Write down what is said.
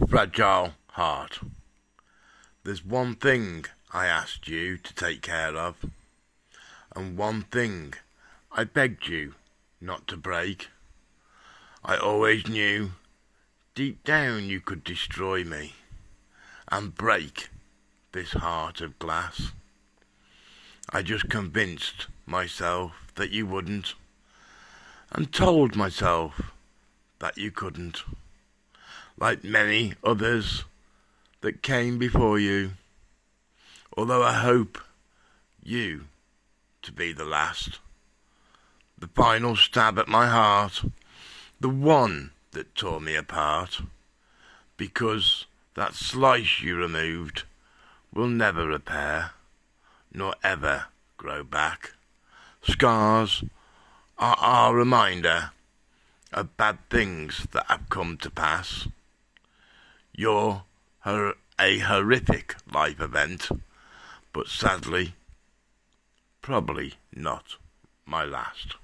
a fragile heart. There's one thing I asked you to take care of, and one thing I begged you not to break. I always knew deep down you could destroy me and break this heart of glass. I just convinced myself that you wouldn't, and told myself that you couldn't like many others that came before you, although I hope you to be the last, the final stab at my heart, the one that tore me apart, because that slice you removed will never repair, nor ever grow back. Scars are our reminder of bad things that have come to pass. You're a horrific life event, but sadly, probably not my last.